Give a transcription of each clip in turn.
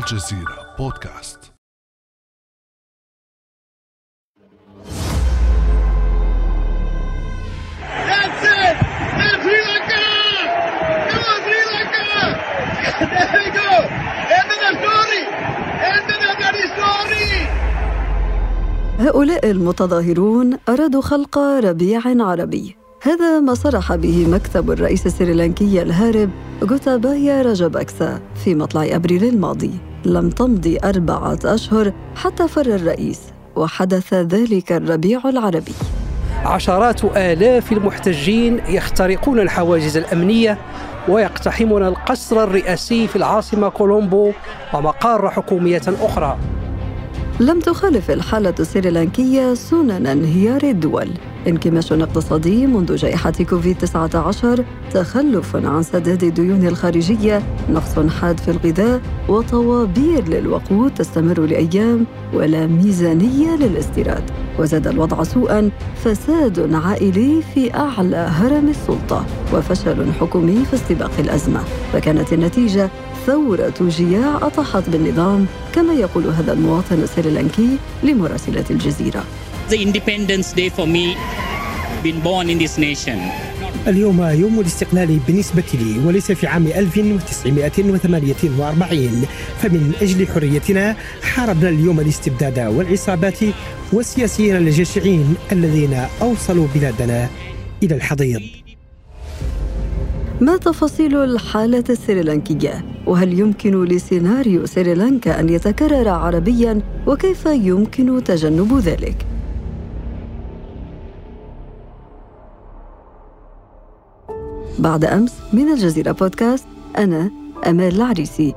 الجزيرة بودكاست! هؤلاء المتظاهرون أرادوا خلق ربيع عربي. هذا ما صرح به مكتب الرئيس السريلانكي الهارب غوتابايا راجاباكسا في مطلع أبريل الماضي. لم تمضي أربعة أشهر حتى فر الرئيس وحدث ذلك الربيع العربي. عشرات آلاف المحتجين يخترقون الحواجز الأمنية ويقتحمون القصر الرئاسي في العاصمة كولومبو ومقار حكومية أخرى. لم تخالف الحالة السريلانكية سنن انهيار الدول. انكماش اقتصادي منذ جائحة كوفيد-19 تخلف عن سداد الديون الخارجية نقص حاد في الغذاء وطوابير للوقود تستمر لأيام ولا ميزانية للاستيراد. وزاد الوضع سوءا فساد عائلي في أعلى هرم السلطة وفشل حكومي في استباق الأزمة. فكانت النتيجة ثورة جياع أطاحت بالنظام كما يقول هذا المواطن السريلانكي لمراسلة الجزيرة. The Independence Day for me, being born in this nation. اليوم يوم الاستقلال بالنسبة لي وليس في عام 1948 فمن أجل حريتنا حاربنا اليوم الاستبداد والعصابات والسياسيين الجشعين الذين أوصلوا بلادنا إلى الحضيض ما تفاصيل الحالة السريلانكية؟ وهل يمكن لسيناريو سريلانكا أن يتكرر عربياً؟ وكيف يمكن تجنب ذلك؟ بعد أمس من الجزيرة بودكاست أنا أمال العريسي.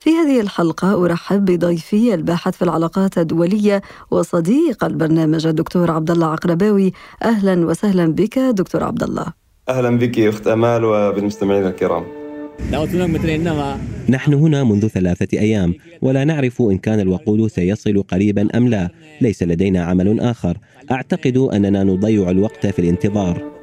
في هذه الحلقة أرحب بضيفي الباحث في العلاقات الدولية وصديق البرنامج الدكتور عبد الله عقرباوي. أهلا وسهلا بك دكتور عبد الله أهلا بك أخت أمال وبالمستمعين الكرام. نحن هنا منذ ثلاثة أيام ولا نعرف إن كان الوقود سيصل قريبا أم لا. ليس لدينا عمل آخر. أعتقد أننا نضيع الوقت في الانتظار.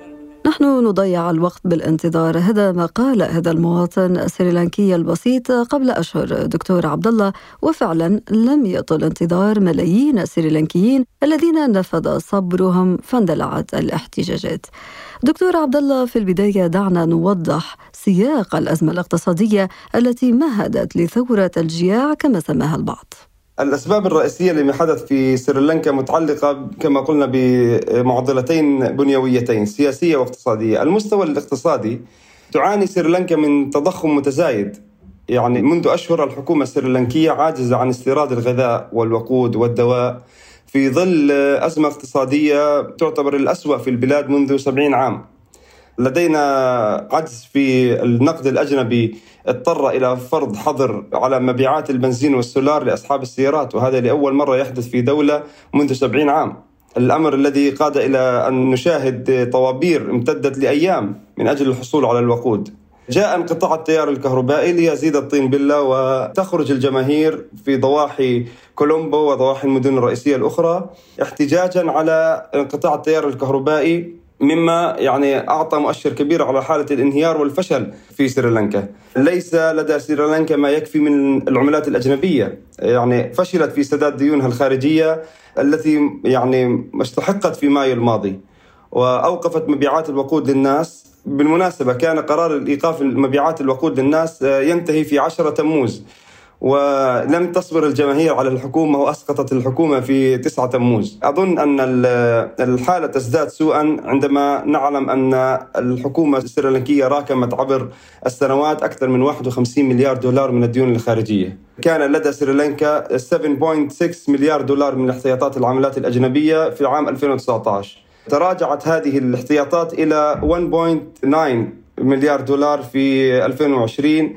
نحن نضيع الوقت بالانتظار هذا ما قال هذا المواطن السريلانكي البسيط قبل أشهر دكتور عبد الله وفعلا لم يطل انتظار ملايين السريلانكيين الذين نفذ صبرهم فاندلعت الاحتجاجات. دكتور عبد الله في البداية دعنا نوضح سياق الأزمة الاقتصادية التي مهدت لثورة الجياع كما سماها البعض. الأسباب الرئيسية لما حدث في سريلانكا متعلقة كما قلنا بمعضلتين بنيويتين سياسية واقتصادية. المستوى الاقتصادي تعاني سريلانكا من تضخم متزايد. يعني منذ أشهر الحكومة السريلانكية عاجزة عن استيراد الغذاء والوقود والدواء في ظل أزمة اقتصادية تعتبر الأسوأ في البلاد منذ سبعين عام. لدينا عجز في النقد الأجنبي اضطر إلى فرض حظر على مبيعات البنزين والسولار لأصحاب السيارات وهذا لأول مرة يحدث في دولة منذ سبعين عام. الأمر الذي قاد إلى أن نشاهد طوابير امتدت لأيام من أجل الحصول على الوقود. جاء انقطاع التيار الكهربائي ليزيد الطين بلة وتخرج الجماهير في ضواحي كولومبو وضواحي المدن الرئيسية الأخرى احتجاجا على انقطاع التيار الكهربائي مما يعني أعطى مؤشر كبير على حالة الانهيار والفشل في سريلانكا. ليس لدى سريلانكا ما يكفي من العملات الأجنبية، يعني فشلت في سداد ديونها الخارجية التي يعني استحقت في مايو الماضي. وأوقفت مبيعات الوقود للناس، بالمناسبة كان قرار ايقاف مبيعات الوقود للناس ينتهي في 10 تموز. ولم تصبر الجماهير على الحكومة وأسقطت الحكومة في 9 تموز. أظن أن الحالة تزداد سوءا عندما نعلم أن الحكومة السريلانكية راكمت عبر السنوات أكثر من 51 مليار دولار من الديون الخارجية. كان لدى سريلانكا 7.6 مليار دولار من احتياطات العملات الأجنبية في عام 2019 تراجعت هذه الاحتياطات إلى 1.9 مليار دولار في 2020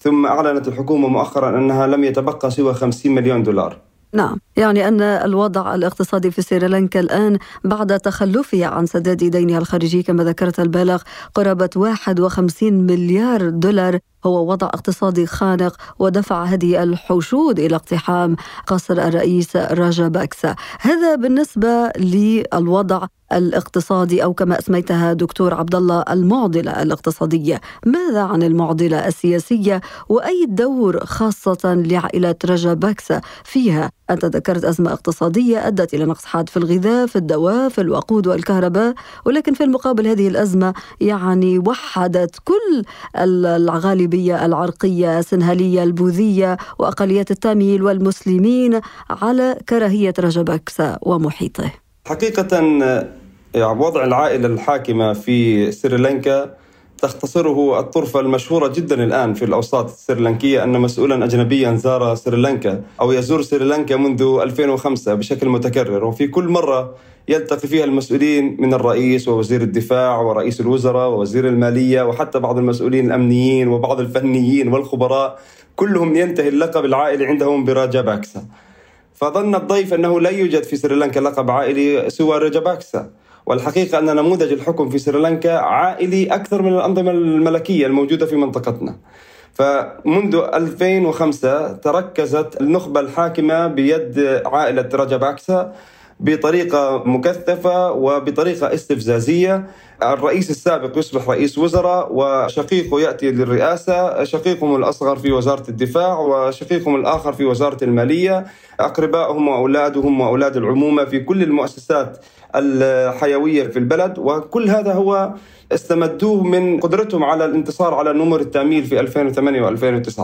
ثم أعلنت الحكومة مؤخرا أنها لم يتبقى سوى 50 مليون دولار. نعم. يعني أن الوضع الاقتصادي في سريلانكا الآن بعد تخلفه عن سداد دينها الخارجي كما ذكرت البالغ قرابة 51 مليار دولار هو وضع اقتصادي خانق ودفع هذه الحشود إلى اقتحام قصر الرئيس راجا باكسا. هذا بالنسبة للوضع الاقتصادي أو كما أسميتها دكتور عبد الله المعضلة الاقتصادية، ماذا عن المعضلة السياسية؟ وأي دور خاصة لعائلة رجا باكسا فيها؟ أنت ذكرت أزمة اقتصادية أدت إلى نقص حاد في الغذاء، في الدواء، في الوقود والكهرباء، ولكن في المقابل هذه الأزمة يعني وحدت كل الغالبية العرقية السنهالية البوذية وأقليات التاميل والمسلمين على كراهية رجا باكسا ومحيطه. يعني وضع العائلة الحاكمة في سريلانكا تختصره الطرفة المشهورة جدا الآن في الأوساط السريلانكية أن مسؤولا أجنبيا زار سريلانكا أو يزور سريلانكا منذ 2005 بشكل متكرر وفي كل مرة يلتقي فيها المسؤولين من الرئيس ووزير الدفاع ورئيس الوزراء ووزير المالية وحتى بعض المسؤولين الأمنيين وبعض الفنيين والخبراء كلهم ينتهي اللقب العائلي عندهم براجا باكسا. فظن الضيف أنه لا يوجد في سريلانكا لقب عائلي سوى راجا باكسا. والحقيقة أن نموذج الحكم في سريلانكا عائلي أكثر من الأنظمة الملكية الموجودة في منطقتنا. فمنذ 2005 تركزت النخبة الحاكمة بيد عائلة رجباكسا بطريقة مكثفة وبطريقة استفزازية. الرئيس السابق يصبح رئيس وزراء وشقيقه يأتي للرئاسة. شقيقهم الأصغر في وزارة الدفاع وشقيقهم الآخر في وزارة المالية. أقربائهم وأولادهم وأولاد العمومة في كل المؤسسات الحيوية في البلد. وكل هذا هو استمدوه من قدرتهم على الانتصار على نمر التأميل في 2008 و2009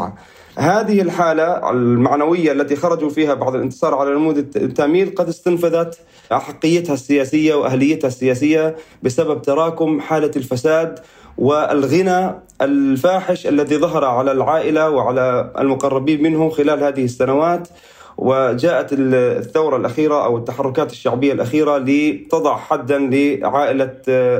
هذه الحالة المعنوية التي خرجوا فيها بعد الانتصار على نموذج التأميل قد استنفذت أحقيتها السياسية وأهليتها السياسية بسبب تراكم حالة الفساد والغنى الفاحش الذي ظهر على العائلة وعلى المقربين منه خلال هذه السنوات وجاءت الثورة الأخيرة أو التحركات الشعبية الأخيرة لتضع حدا لعائلة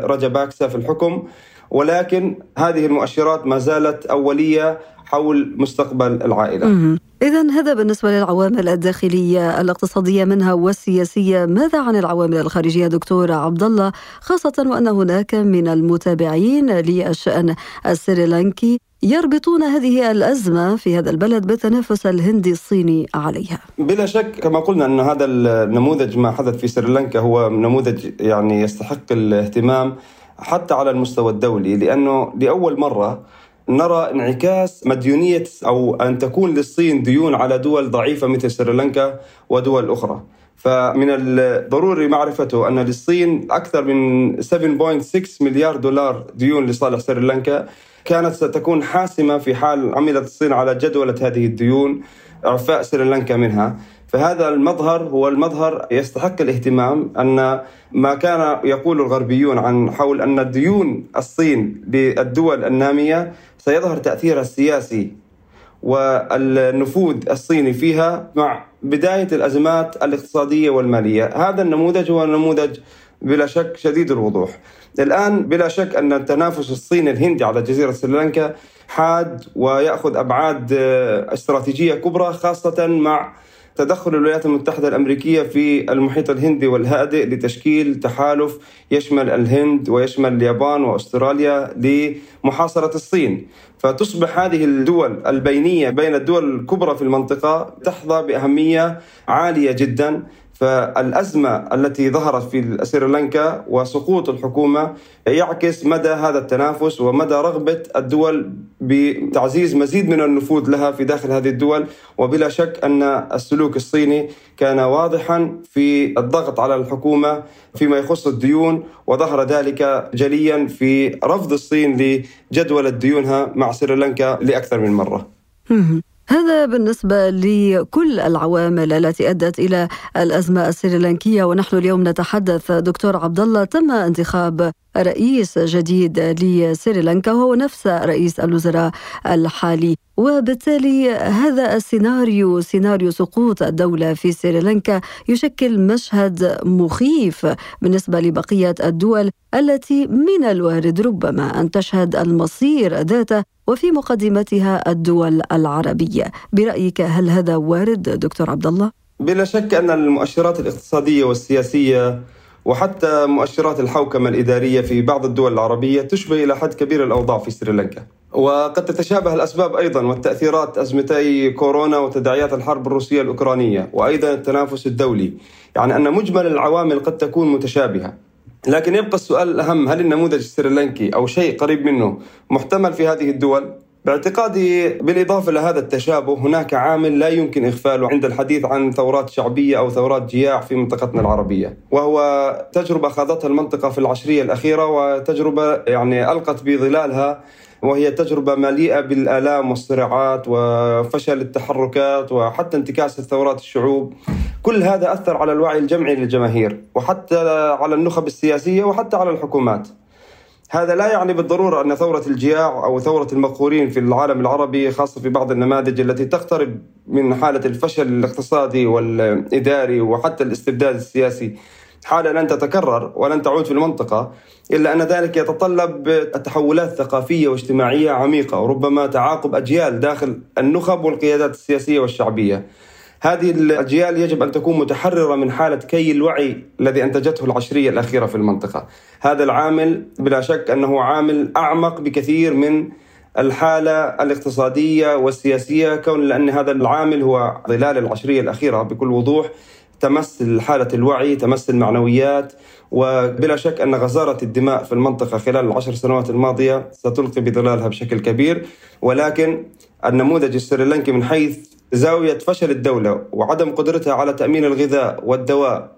رجباكسا في الحكم. ولكن هذه المؤشرات ما زالت أولية حول مستقبل العائلة. إذا هذا بالنسبة للعوامل الداخلية الاقتصادية منها والسياسية، ماذا عن العوامل الخارجية دكتور عبد الله خاصة وأن هناك من المتابعين للشأن السريلانكي يربطون هذه الأزمة في هذا البلد بالتنافس الهندي الصيني عليها. بلا شك كما قلنا أن هذا النموذج ما حدث في سريلانكا هو نموذج يعني يستحق الاهتمام حتى على المستوى الدولي لأنه لأول مرة نرى انعكاس مديونية أو أن تكون للصين ديون على دول ضعيفة مثل سريلانكا ودول أخرى. فمن الضروري معرفته أن للصين أكثر من 7.6 مليار دولار ديون لصالح سريلانكا. كانت ستكون حاسمة في حال عملت الصين على جدولة هذه الديون إعفاء سريلانكا منها. فهذا المظهر هو المظهر يستحق الاهتمام أن ما كان يقول الغربيون عن حول أن ديون الصين للدول النامية سيظهر تأثيرها السياسي والنفوذ الصيني فيها مع بداية الأزمات الاقتصادية والمالية، هذا النموذج هو نموذج بلا شك شديد الوضوح. الآن بلا شك أن التنافس الصيني الهندي على جزيرة سريلانكا حاد ويأخذ أبعاد استراتيجية كبرى خاصة مع تدخل الولايات المتحدة الأمريكية في المحيط الهندي والهادئ لتشكيل تحالف يشمل الهند ويشمل اليابان وأستراليا لمحاصرة الصين. فتصبح هذه الدول البينية بين الدول الكبرى في المنطقة تحظى بأهمية عالية جدا فالأزمة التي ظهرت في سريلانكا وسقوط الحكومة يعكس مدى هذا التنافس ومدى رغبة الدول بتعزيز مزيد من النفوذ لها في داخل هذه الدول. وبلا شك أن السلوك الصيني كان واضحا في الضغط على الحكومة فيما يخص الديون وظهر ذلك جليا في رفض الصين لجدولة ديونها مع سريلانكا لأكثر من مرة. هذا بالنسبة لكل العوامل التي أدت إلى الأزمة السريلانكية ونحن اليوم نتحدث دكتور عبد الله تم انتخاب رئيس جديد لسريلانكا وهو نفس رئيس الوزراء الحالي وبالتالي هذا السيناريو سيناريو سقوط الدولة في سريلانكا يشكل مشهد مخيف بالنسبة لبقية الدول التي من الوارد ربما أن تشهد المصير ذاته وفي مقدمتها الدول العربية برأيك هل هذا وارد دكتور عبد الله؟ بلا شك أن المؤشرات الاقتصادية والسياسية وحتى مؤشرات الحوكمة الإدارية في بعض الدول العربية تشبه إلى حد كبير الأوضاع في سريلانكا وقد تتشابه الأسباب أيضا والتأثيرات أزمتي كورونا وتداعيات الحرب الروسية الأوكرانية وأيضا التنافس الدولي يعني أن مجمل العوامل قد تكون متشابهة لكن يبقى السؤال الأهم هل النموذج السريلانكي أو شيء قريب منه محتمل في هذه الدول؟ باعتقادي بالإضافة لهذا التشابه هناك عامل لا يمكن إغفاله عند الحديث عن ثورات شعبية أو ثورات جياع في منطقتنا العربية. وهو تجربة خاضتها المنطقة في العشرية الأخيرة وتجربة يعني ألقت بظلالها وهي تجربة مليئة بالآلام والصراعات وفشل التحركات وحتى انتكاس الثورات الشعوب. كل هذا أثر على الوعي الجمعي للجماهير وحتى على النخب السياسية وحتى على الحكومات. هذا لا يعني بالضرورة أن ثورة الجياع أو ثورة المقهورين في العالم العربي خاصة في بعض النماذج التي تقترب من حالة الفشل الاقتصادي والإداري وحتى الاستبداد السياسي حالة لن تتكرر ولن تعود في المنطقة إلا أن ذلك يتطلب تحولات ثقافية واجتماعية عميقة وربما تعاقب أجيال داخل النخب والقيادات السياسية والشعبية. هذه الأجيال يجب أن تكون متحررة من حالة كي الوعي الذي أنتجته العشرية الأخيرة في المنطقة. هذا العامل بلا شك أنه عامل أعمق بكثير من الحالة الاقتصادية والسياسية كون لأن هذا العامل هو ظلال العشرية الأخيرة بكل وضوح. تمس حالة الوعي تمس المعنويات وبلا شك أن غزارة الدماء في المنطقة خلال العشر سنوات الماضية ستلقي بظلالها بشكل كبير. ولكن النموذج السريلانكي من حيث زاوية فشل الدولة وعدم قدرتها على تأمين الغذاء والدواء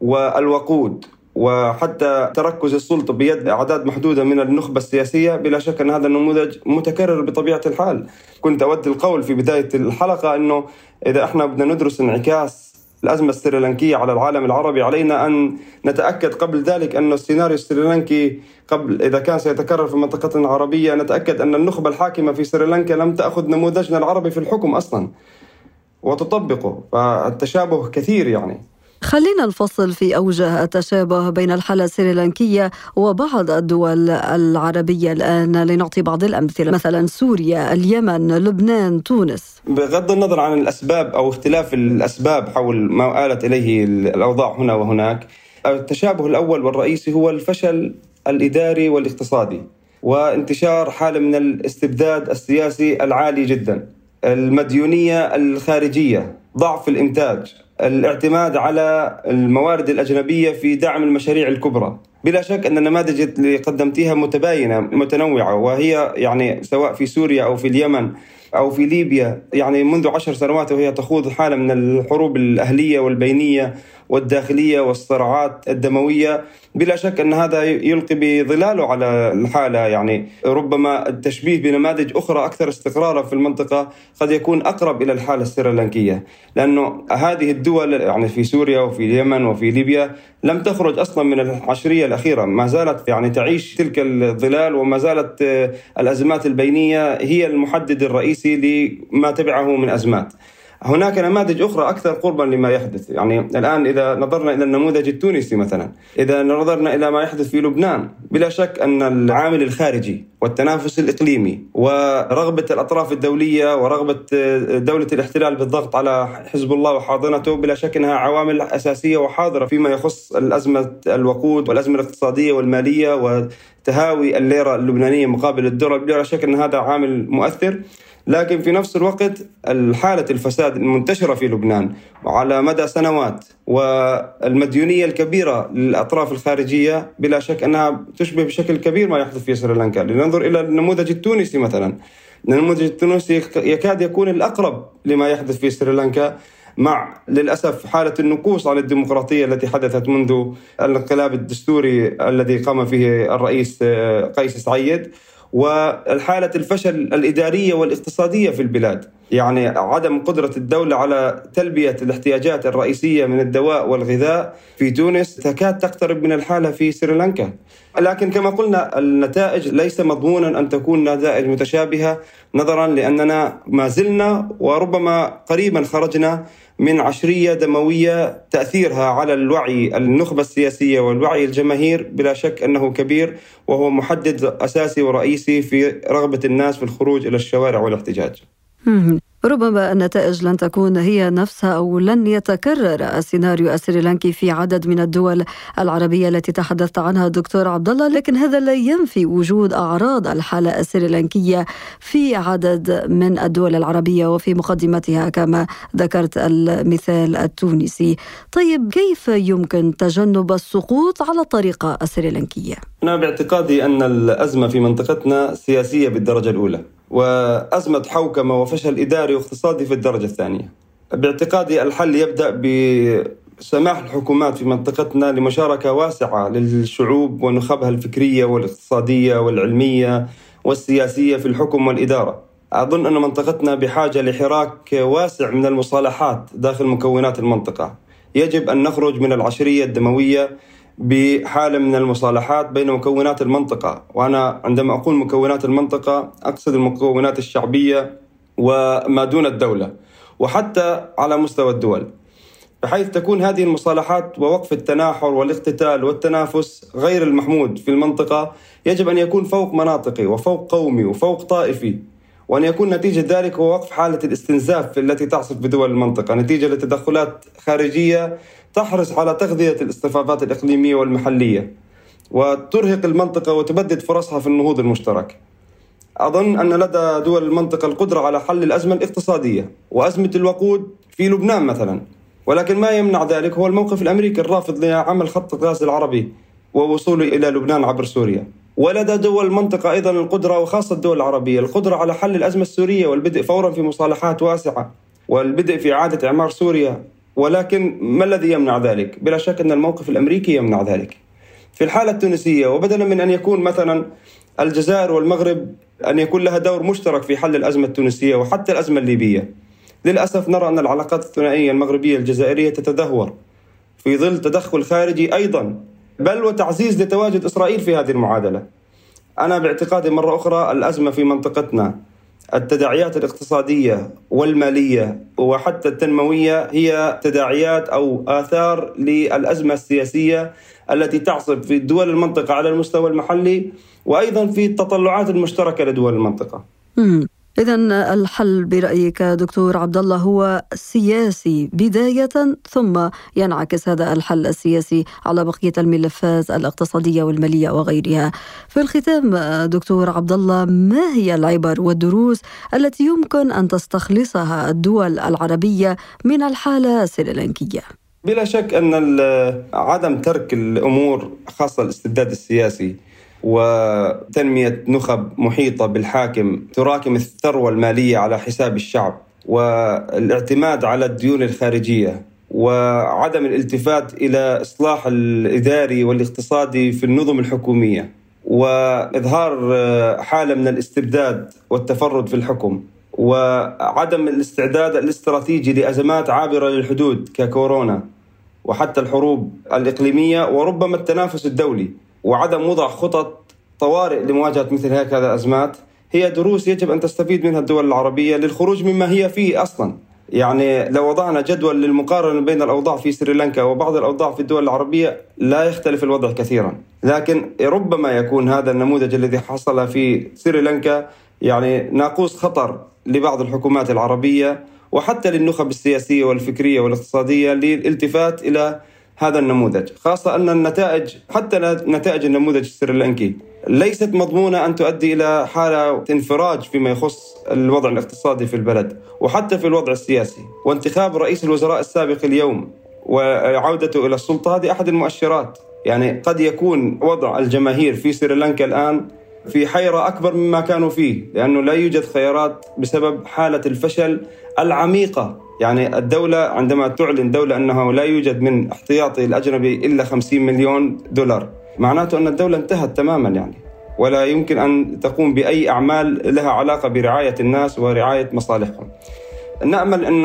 والوقود وحتى تركز السلطة بيد أعداد محدودة من النخبة السياسية. بلا شك أن هذا النموذج متكرر بطبيعة الحال. كنت أود القول في بداية الحلقة أنه إذا إحنا بدنا ندرس انعكاس الأزمة السريلانكية على العالم العربي علينا أن نتأكد قبل ذلك أن السيناريو السريلانكي قبل إذا كان سيتكرر في منطقتنا العربية نتأكد أن النخبة الحاكمة في سريلانكا لم تأخذ نموذجنا العربي في الحكم أصلا وتطبقه فالتشابه كثير يعني. خلينا نفصل في أوجه التشابه بين الحالة السريلانكية وبعض الدول العربية الآن لنعطي بعض الأمثلة. مثلا سوريا اليمن لبنان تونس. بغض النظر عن الأسباب أو اختلاف الأسباب حول ما آلت إليه الأوضاع هنا وهناك التشابه الأول والرئيسي هو الفشل الإداري والاقتصادي وانتشار حالة من الاستبداد السياسي العالي جدا المديونية الخارجية ضعف الإنتاج. الاعتماد على الموارد الأجنبية في دعم المشاريع الكبرى. بلا شك أن النماذج اللي قدمتيها متباينة متنوعة وهي يعني سواء في سوريا أو في اليمن أو في ليبيا. يعني منذ عشر سنوات وهي تخوض حالة من الحروب الأهلية والبينية والداخلية والصراعات الدموية. بلا شك أن هذا يلقي بظلاله على الحالة. يعني ربما التشبيه بنماذج أخرى أكثر استقرارا في المنطقة قد يكون أقرب إلى الحالة السريلانكية. لأنه هذه الدول يعني في سوريا وفي اليمن وفي ليبيا لم تخرج أصلا من العشرية الأخيرة. ما زالت يعني تعيش تلك الظلال وما زالت الأزمات البينية هي المحدد الرئيسي لما تبعه من أزمات. هناك نماذج أخرى أكثر قربا لما يحدث. يعني الآن إذا نظرنا إلى النموذج التونسي مثلا إذا نظرنا إلى ما يحدث في لبنان بلا شك أن العامل الخارجي والتنافس الإقليمي ورغبة الأطراف الدولية ورغبة دولة الاحتلال بالضغط على حزب الله وحاضنته بلا شك أنها عوامل أساسية وحاضرة فيما يخص الأزمة الوقود والأزمة الاقتصادية والمالية وتهاوي الليرة اللبنانية مقابل الدولار بلا شك أن هذا عامل مؤثر. لكن في نفس الوقت الحالة الفساد المنتشرة في لبنان وعلى مدى سنوات والمديونية الكبيرة للأطراف الخارجية بلا شك أنها تشبه بشكل كبير ما يحدث في سريلانكا. لننظر إلى النموذج التونسي مثلا. النموذج التونسي يكاد يكون الأقرب لما يحدث في سريلانكا. مع للأسف حالة النكوص عن الديمقراطية التي حدثت منذ الانقلاب الدستوري الذي قام فيه الرئيس قيس سعيد والحالة الفشل الإدارية والاقتصادية في البلاد. يعني عدم قدرة الدولة على تلبية الاحتياجات الرئيسية من الدواء والغذاء في تونس تكاد تقترب من الحالة في سريلانكا. لكن كما قلنا النتائج ليس مضمونا أن تكون نتائج متشابهة نظرا لأننا ما زلنا وربما قريبا خرجنا من عشرية دموية تأثيرها على الوعي النخبة السياسية والوعي الجماهير بلا شك أنه كبير وهو محدد أساسي ورئيسي في رغبة الناس في الخروج إلى الشوارع والاحتجاج. ربما النتائج لن تكون هي نفسها أو لن يتكرر السيناريو السريلانكي في عدد من الدول العربية التي تحدثت عنها الدكتور عبد الله لكن هذا لا ينفي وجود أعراض الحالة السريلانكية في عدد من الدول العربية وفي مقدمتها كما ذكرت المثال التونسي. طيب كيف يمكن تجنب السقوط على الطريقة السريلانكية؟ أنا باعتقادي أن الأزمة في منطقتنا سياسية بالدرجة الأولى. وأزمة حوكمة وفشل إداري واقتصادي في الدرجة الثانية. باعتقادي الحل يبدأ بسماح الحكومات في منطقتنا لمشاركة واسعة للشعوب ونخبها الفكرية والاقتصادية والعلمية والسياسية في الحكم والإدارة. أظن أن منطقتنا بحاجة لحراك واسع من المصالحات داخل مكونات المنطقة. يجب أن نخرج من العشرية الدموية بحالة من المصالحات بين مكونات المنطقة. وأنا عندما أقول مكونات المنطقة أقصد المكونات الشعبية وما دون الدولة وحتى على مستوى الدول. بحيث تكون هذه المصالحات ووقف التناحر والاقتتال والتنافس غير المحمود في المنطقة يجب أن يكون فوق مناطقي وفوق قومي وفوق طائفي. وأن يكون نتيجة ذلك هو وقف حالة الاستنزاف التي تعصف بدول المنطقة نتيجة لتدخلات خارجية تحرص على تغذية الاصطفافات الإقليمية والمحلية وترهق المنطقة وتبدد فرصها في النهوض المشترك. أظن أن لدى دول المنطقة القدرة على حل الأزمة الاقتصادية وأزمة الوقود في لبنان مثلا ولكن ما يمنع ذلك هو الموقف الأمريكي الرافض لعمل خط الغاز العربي ووصوله إلى لبنان عبر سوريا. ولدى دول المنطقة أيضا القدرة وخاصة الدول العربية. القدرة على حل الأزمة السورية والبدء فورا في مصالحات واسعة والبدء في إعادة إعمار سوريا. ولكن ما الذي يمنع ذلك؟ بلا شك أن الموقف الأمريكي يمنع ذلك. في الحالة التونسية وبدلا من أن يكون مثلا الجزائر والمغرب أن يكون لها دور مشترك في حل الأزمة التونسية وحتى الأزمة الليبية. للأسف نرى أن العلاقات الثنائية المغربية الجزائرية تتدهور. في ظل تدخل خارجي أيضا بل وتعزيز لتواجد إسرائيل في هذه المعادلة أنا باعتقادي مرة أخرى الأزمة في منطقتنا التداعيات الاقتصادية والمالية وحتى التنموية هي تداعيات أو آثار للأزمة السياسية التي تعصف في دول المنطقة على المستوى المحلي وأيضا في التطلعات المشتركة لدول المنطقة. إذا الحل برأيك دكتور عبد الله هو سياسي بداية ثم ينعكس هذا الحل السياسي على بقية الملفات الاقتصادية والمالية وغيرها. في الختام دكتور عبد الله ما هي العبر والدروس التي يمكن أن تستخلصها الدول العربية من الحالة السريلانكية؟ بلا شك أن عدم ترك الأمور خاصة الاستبداد السياسي وتنمية نخب محيطة بالحاكم تراكم الثروة المالية على حساب الشعب والاعتماد على الديون الخارجية وعدم الالتفات إلى إصلاح الإداري والاقتصادي في النظم الحكومية وإظهار حالة من الاستبداد والتفرد في الحكم وعدم الاستعداد الاستراتيجي لأزمات عابرة للحدود ككورونا وحتى الحروب الإقليمية وربما التنافس الدولي. وعدم وضع خطط طوارئ لمواجهة مثل هكذا الأزمات هي دروس يجب أن تستفيد منها الدول العربية للخروج مما هي فيه أصلا. يعني لو وضعنا جدول للمقارنة بين الأوضاع في سريلانكا وبعض الأوضاع في الدول العربية لا يختلف الوضع كثيرا. لكن ربما يكون هذا النموذج الذي حصل في سريلانكا يعني ناقوس خطر لبعض الحكومات العربية وحتى للنخب السياسية والفكرية والاقتصادية للالتفات إلى هذا النموذج خاصة أن النتائج حتى نتائج النموذج السريلانكي ليست مضمونة أن تؤدي إلى حالة انفراج فيما يخص الوضع الاقتصادي في البلد وحتى في الوضع السياسي. وانتخاب رئيس الوزراء السابق اليوم وعودته إلى السلطة هذه أحد المؤشرات. يعني قد يكون وضع الجماهير في سريلانكا الآن في حيرة أكبر مما كانوا فيه لأنه لا يوجد خيارات بسبب حالة الفشل العميقة. يعني الدولة عندما تعلن دولة أنه لا يوجد من احتياطي الأجنبي إلا 50 مليون دولار معناته أن الدولة انتهت تماما يعني. ولا يمكن أن تقوم بأي أعمال لها علاقة برعاية الناس ورعاية مصالحهم. نأمل أن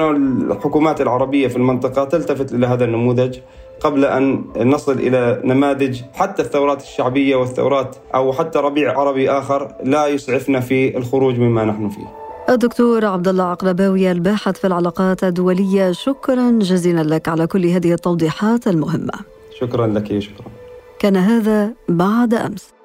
الحكومات العربية في المنطقة تلتفت إلى هذا النموذج قبل أن نصل إلى نماذج حتى الثورات الشعبية والثورات أو حتى ربيع عربي آخر لا يسعفنا في الخروج مما نحن فيه. الدكتور عبد الله عقرباوي الباحث في العلاقات الدولية شكرا جزيلا لك على كل هذه التوضيحات المهمة. شكرا لك شكرا. كان هذا بعد أمس.